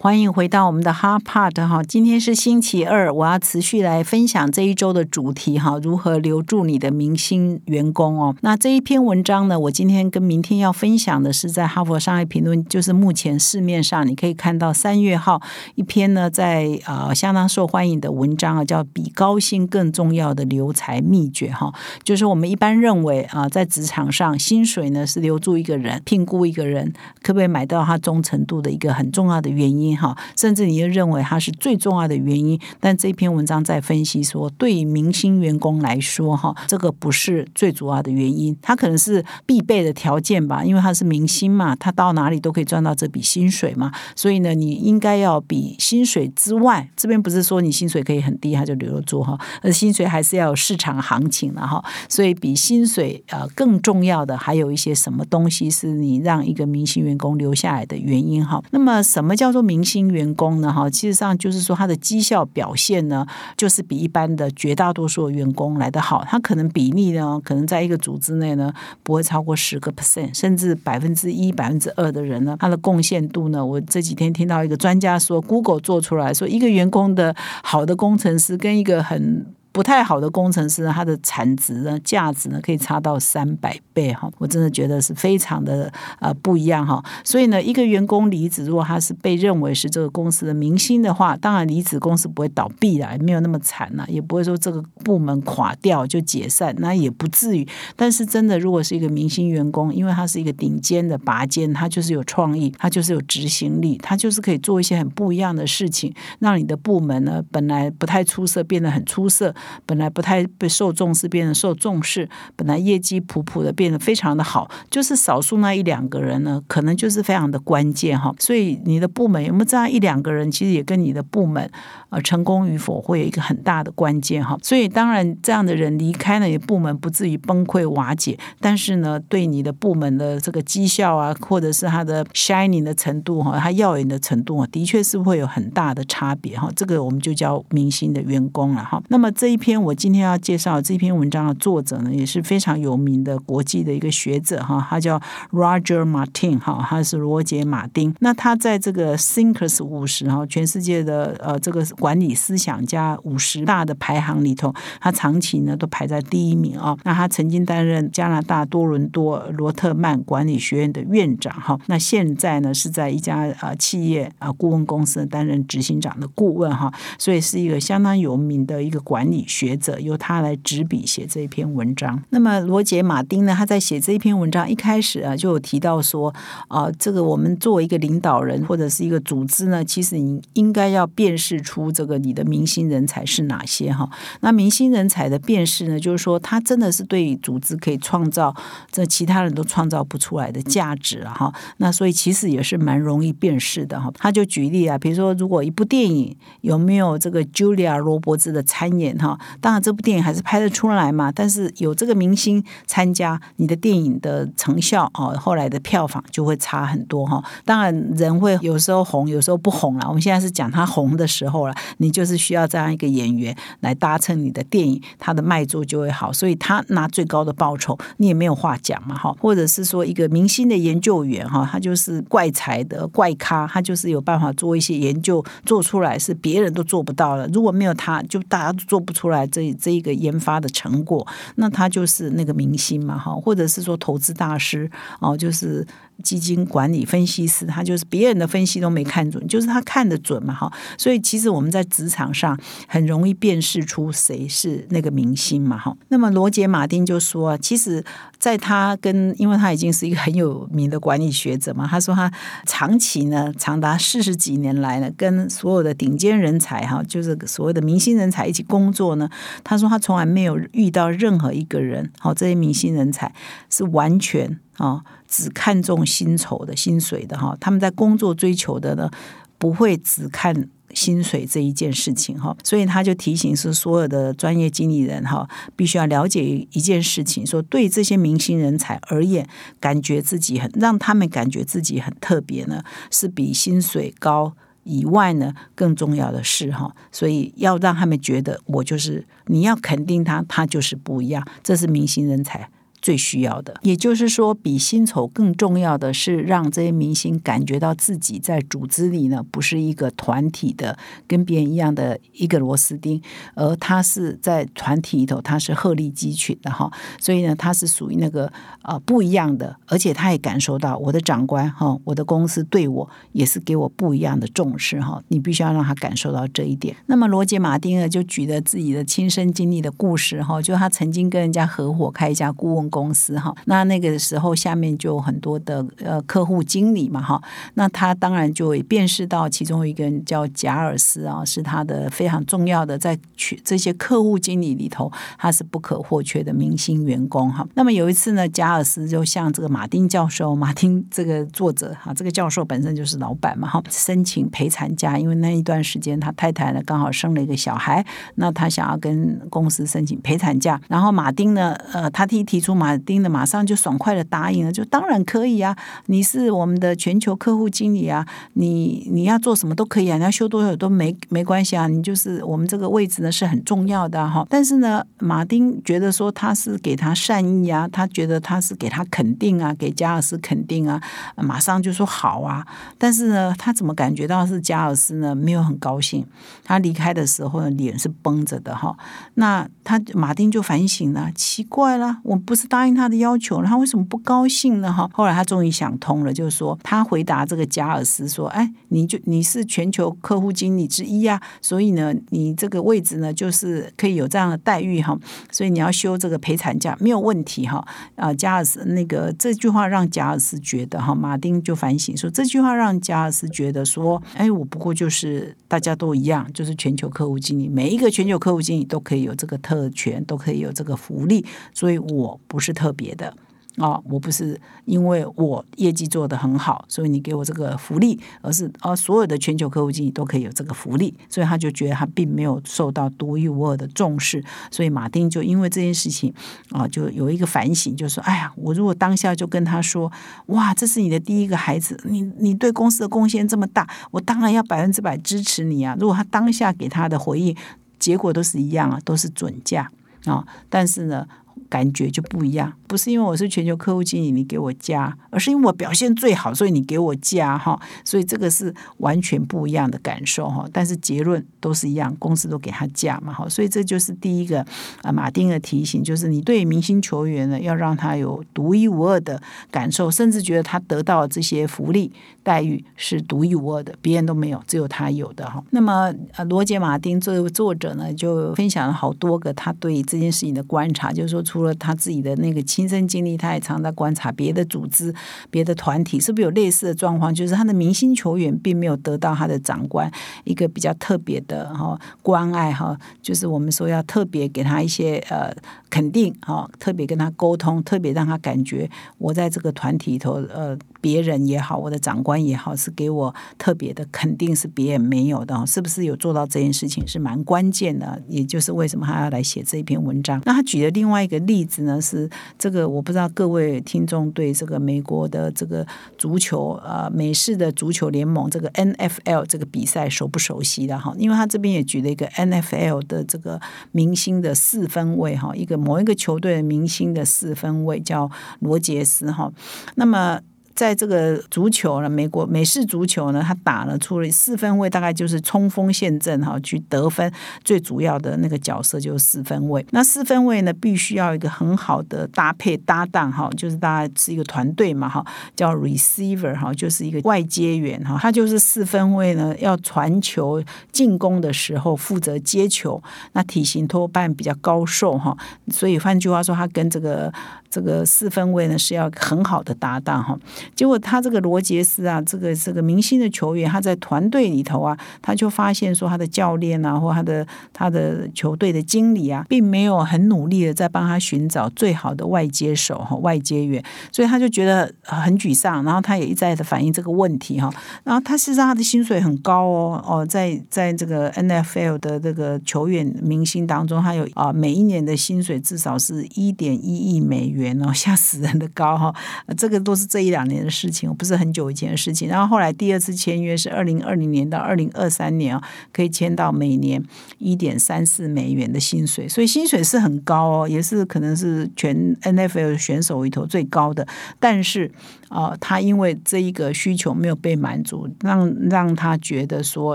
欢迎回到我们的 Hard Part 哈，今天是星期二，我要持续来分享这一周的主题哈，如何留住你的明星员工哦。那这一篇文章呢，我今天跟明天要分享的是在哈佛商业评论，就是目前市面上你可以看到三月号一篇呢，在呃相当受欢迎的文章啊，叫《比高薪更重要的留才秘诀》哈，就是我们一般认为啊，在职场上薪水呢是留住一个人、聘雇一个人，可不可以买到他忠诚度的一个很重要的原因。哈，甚至你也认为它是最重要的原因，但这篇文章在分析说，对于明星员工来说，哈，这个不是最主要的原因，它可能是必备的条件吧，因为他是明星嘛，他到哪里都可以赚到这笔薪水嘛，所以呢，你应该要比薪水之外，这边不是说你薪水可以很低他就留得住哈，而薪水还是要有市场行情的哈，所以比薪水呃更重要的还有一些什么东西是你让一个明星员工留下来的原因哈，那么什么叫做明？明星员工呢？哈，其实上就是说他的绩效表现呢，就是比一般的绝大多数员工来得好。他可能比例呢，可能在一个组织内呢，不会超过十个 percent，甚至百分之一、百分之二的人呢，他的贡献度呢，我这几天听到一个专家说，Google 做出来说，一个员工的好的工程师跟一个很。不太好的工程师，他的产值呢、价值呢，可以差到三百倍哈！我真的觉得是非常的呃不一样哈。所以呢，一个员工离职，如果他是被认为是这个公司的明星的话，当然离职公司不会倒闭了，也没有那么惨了，也不会说这个部门垮掉就解散，那也不至于。但是真的，如果是一个明星员工，因为他是一个顶尖的拔尖，他就是有创意，他就是有执行力，他就是可以做一些很不一样的事情，让你的部门呢本来不太出色变得很出色。本来不太被受重视，变得受重视；本来业绩普普的，变得非常的好。就是少数那一两个人呢，可能就是非常的关键哈。所以你的部门有没有这样一两个人，其实也跟你的部门呃成功与否会有一个很大的关键哈。所以当然这样的人离开了你部门，不至于崩溃瓦解，但是呢，对你的部门的这个绩效啊，或者是他的 shining 的程度哈，他耀眼的程度啊，的确是会有很大的差别哈。这个我们就叫明星的员工了哈。那么这一篇我今天要介绍这篇文章的作者呢，也是非常有名的国际的一个学者哈，他叫 Roger Martin 哈，他是罗杰马丁。那他在这个 Thinkers 五十哈，全世界的呃这个管理思想家五十大的排行里头，他长期呢都排在第一名啊。那他曾经担任加拿大多伦多罗特曼管理学院的院长哈，那现在呢是在一家呃企业啊顾问公司担任执行长的顾问哈，所以是一个相当有名的一个管理学者。由他来执笔写这一篇文章。那么罗杰·马丁呢？他在写这一篇文章一开始啊，就有提到说啊，这个我们作为一个领导人或者是一个组织呢，其实你应该要辨识出这个你的明星人才是哪些哈。那明星人才的辨识呢，就是说他真的是对组织可以创造这其他人都创造不出来的价值了哈。那所以其实也是蛮容易辨识的哈。他就举例啊，比如说如果一部电影有没有这个 Julia 罗伯兹的参演哈，当然。这部电影还是拍得出来嘛？但是有这个明星参加，你的电影的成效哦，后来的票房就会差很多哈。当然，人会有时候红，有时候不红了。我们现在是讲他红的时候了，你就是需要这样一个演员来搭乘你的电影，他的卖座就会好，所以他拿最高的报酬，你也没有话讲嘛哈。或者是说一个明星的研究员哈，他就是怪才的怪咖，他就是有办法做一些研究做出来是别人都做不到了。如果没有他，就大家都做不出来这。这一个研发的成果，那他就是那个明星嘛，哈，或者是说投资大师哦，就是。基金管理分析师，他就是别人的分析都没看准，就是他看得准嘛，哈。所以其实我们在职场上很容易辨识出谁是那个明星嘛，哈。那么罗杰马丁就说，其实在他跟，因为他已经是一个很有名的管理学者嘛，他说他长期呢，长达四十几年来呢，跟所有的顶尖人才哈，就是所谓的明星人才一起工作呢，他说他从来没有遇到任何一个人，好，这些明星人才是完全啊。只看重薪酬的薪水的哈，他们在工作追求的呢，不会只看薪水这一件事情哈，所以他就提醒是所有的专业经理人哈，必须要了解一件事情，说对这些明星人才而言，感觉自己很让他们感觉自己很特别呢，是比薪水高以外呢更重要的事哈，所以要让他们觉得我就是你要肯定他，他就是不一样，这是明星人才。最需要的，也就是说，比薪酬更重要的是让这些明星感觉到自己在组织里呢，不是一个团体的跟别人一样的一个螺丝钉，而他是在团体里头，他是鹤立鸡群的哈。所以呢，他是属于那个呃不一样的，而且他也感受到我的长官哈，我的公司对我也是给我不一样的重视哈。你必须要让他感受到这一点。那么罗杰马丁呢，就举了自己的亲身经历的故事哈，就他曾经跟人家合伙开一家顾问。公公司哈，那那个时候下面就有很多的呃客户经理嘛哈，那他当然就会辨识到其中一个人叫贾尔斯啊，是他的非常重要的，在去这些客户经理里头，他是不可或缺的明星员工哈。那么有一次呢，贾尔斯就向这个马丁教授，马丁这个作者哈，这个教授本身就是老板嘛哈，申请陪产假，因为那一段时间他太太呢刚好生了一个小孩，那他想要跟公司申请陪产假，然后马丁呢，呃，他提提出。马马丁呢马上就爽快的答应了，就当然可以啊！你是我们的全球客户经理啊，你你要做什么都可以啊，你要修多久都没没关系啊，你就是我们这个位置呢是很重要的哈。但是呢，马丁觉得说他是给他善意啊，他觉得他是给他肯定啊，给加尔斯肯定啊，马上就说好啊。但是呢，他怎么感觉到是加尔斯呢没有很高兴？他离开的时候呢，脸是绷着的哈。那他马丁就反省了，奇怪了，我不是。答应他的要求，他为什么不高兴呢？哈，后来他终于想通了，就是说，他回答这个加尔斯说：“哎，你就你是全球客户经理之一啊，所以呢，你这个位置呢，就是可以有这样的待遇哈，所以你要休这个陪产假没有问题哈。”啊，加尔斯那个这句话让加尔斯觉得哈，马丁就反省说，这句话让加尔斯觉得说：“哎，我不过就是大家都一样，就是全球客户经理，每一个全球客户经理都可以有这个特权，都可以有这个福利，所以我不。”不是特别的。啊，我不是因为我业绩做得很好，所以你给我这个福利，而是啊，所有的全球客户经理都可以有这个福利，所以他就觉得他并没有受到独一无二的重视，所以马丁就因为这件事情啊，就有一个反省，就说：哎呀，我如果当下就跟他说，哇，这是你的第一个孩子，你你对公司的贡献这么大，我当然要百分之百支持你啊！如果他当下给他的回应结果都是一样啊，都是准价啊，但是呢。感觉就不一样，不是因为我是全球客户经理，你给我加，而是因为我表现最好，所以你给我加哈，所以这个是完全不一样的感受哈。但是结论都是一样，公司都给他加嘛哈，所以这就是第一个啊，马丁的提醒，就是你对明星球员呢，要让他有独一无二的感受，甚至觉得他得到这些福利待遇是独一无二的，别人都没有，只有他有的哈。那么啊，罗杰马丁这位作者呢，就分享了好多个他对这件事情的观察，就是说出。除了他自己的那个亲身经历，他也常在观察别的组织、别的团体是不是有类似的状况，就是他的明星球员并没有得到他的长官一个比较特别的哈关爱哈，就是我们说要特别给他一些呃肯定哈，特别跟他沟通，特别让他感觉我在这个团体里头呃。别人也好，我的长官也好，是给我特别的肯定，是别人没有的，是不是有做到这件事情是蛮关键的？也就是为什么他要来写这一篇文章。那他举的另外一个例子呢，是这个我不知道各位听众对这个美国的这个足球呃美式的足球联盟这个 N F L 这个比赛熟不熟悉的哈？因为他这边也举了一个 N F L 的这个明星的四分位哈，一个某一个球队的明星的四分位叫罗杰斯哈，那么。在这个足球呢，美国美式足球呢，他打了出了四分位，大概就是冲锋陷阵哈，去得分。最主要的那个角色就是四分位。那四分位呢，必须要一个很好的搭配搭档哈，就是大家是一个团队嘛哈，叫 receiver 哈，就是一个外接员哈，他就是四分位呢，要传球进攻的时候负责接球。那体型多半比较高瘦哈，所以换句话说，他跟这个这个四分位呢是要很好的搭档哈。结果他这个罗杰斯啊，这个这个明星的球员，他在团队里头啊，他就发现说他的教练啊，或他的他的球队的经理啊，并没有很努力的在帮他寻找最好的外接手哈、外接员，所以他就觉得很沮丧。然后他也一再的反映这个问题哈。然后他事实上他的薪水很高哦哦，在在这个 N F L 的这个球员明星当中，他有啊每一年的薪水至少是一点一亿美元哦，吓死人的高哈。这个都是这一两年的事情，不是很久以前的事情。然后后来第二次签约是二零二零年到二零二三年啊，可以签到每年一点三四美元的薪水，所以薪水是很高哦，也是可能是全 N F L 选手里头最高的。但是啊，他因为这一个需求没有被满足，让让他觉得说，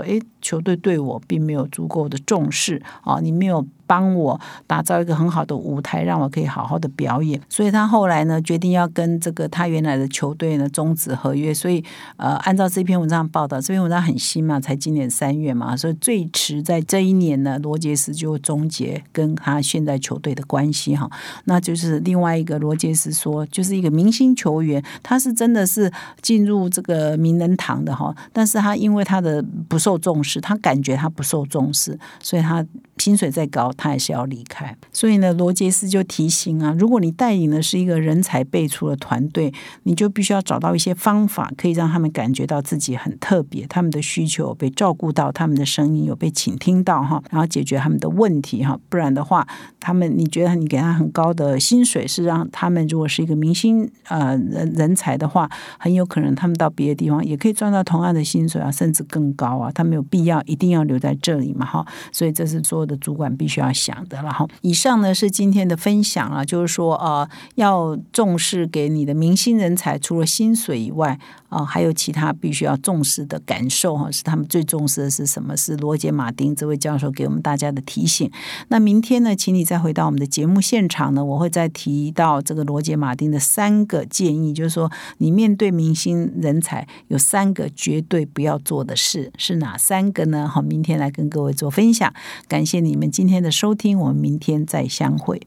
哎，球队对我并没有足够的重视啊，你没有。帮我打造一个很好的舞台，让我可以好好的表演。所以他后来呢，决定要跟这个他原来的球队呢终止合约。所以呃，按照这篇文章报道，这篇文章很新嘛，才今年三月嘛，所以最迟在这一年呢，罗杰斯就终结跟他现在球队的关系哈。那就是另外一个罗杰斯说，就是一个明星球员，他是真的是进入这个名人堂的哈，但是他因为他的不受重视，他感觉他不受重视，所以他薪水再高。他还是要离开，所以呢，罗杰斯就提醒啊，如果你带领的是一个人才辈出的团队，你就必须要找到一些方法，可以让他们感觉到自己很特别，他们的需求被照顾到，他们的声音有被倾听到哈，然后解决他们的问题哈，不然的话，他们你觉得你给他很高的薪水，是让他们如果是一个明星呃人人才的话，很有可能他们到别的地方也可以赚到同样的薪水啊，甚至更高啊，他没有必要一定要留在这里嘛哈，所以这是说有的主管必须要。想的然后。以上呢是今天的分享啊，就是说呃，要重视给你的明星人才，除了薪水以外啊，还有其他必须要重视的感受哈。是他们最重视的是什么？是罗杰马丁这位教授给我们大家的提醒。那明天呢，请你再回到我们的节目现场呢，我会再提到这个罗杰马丁的三个建议，就是说你面对明星人才有三个绝对不要做的事，是哪三个呢？好，明天来跟各位做分享。感谢你们今天的。收听，我们明天再相会。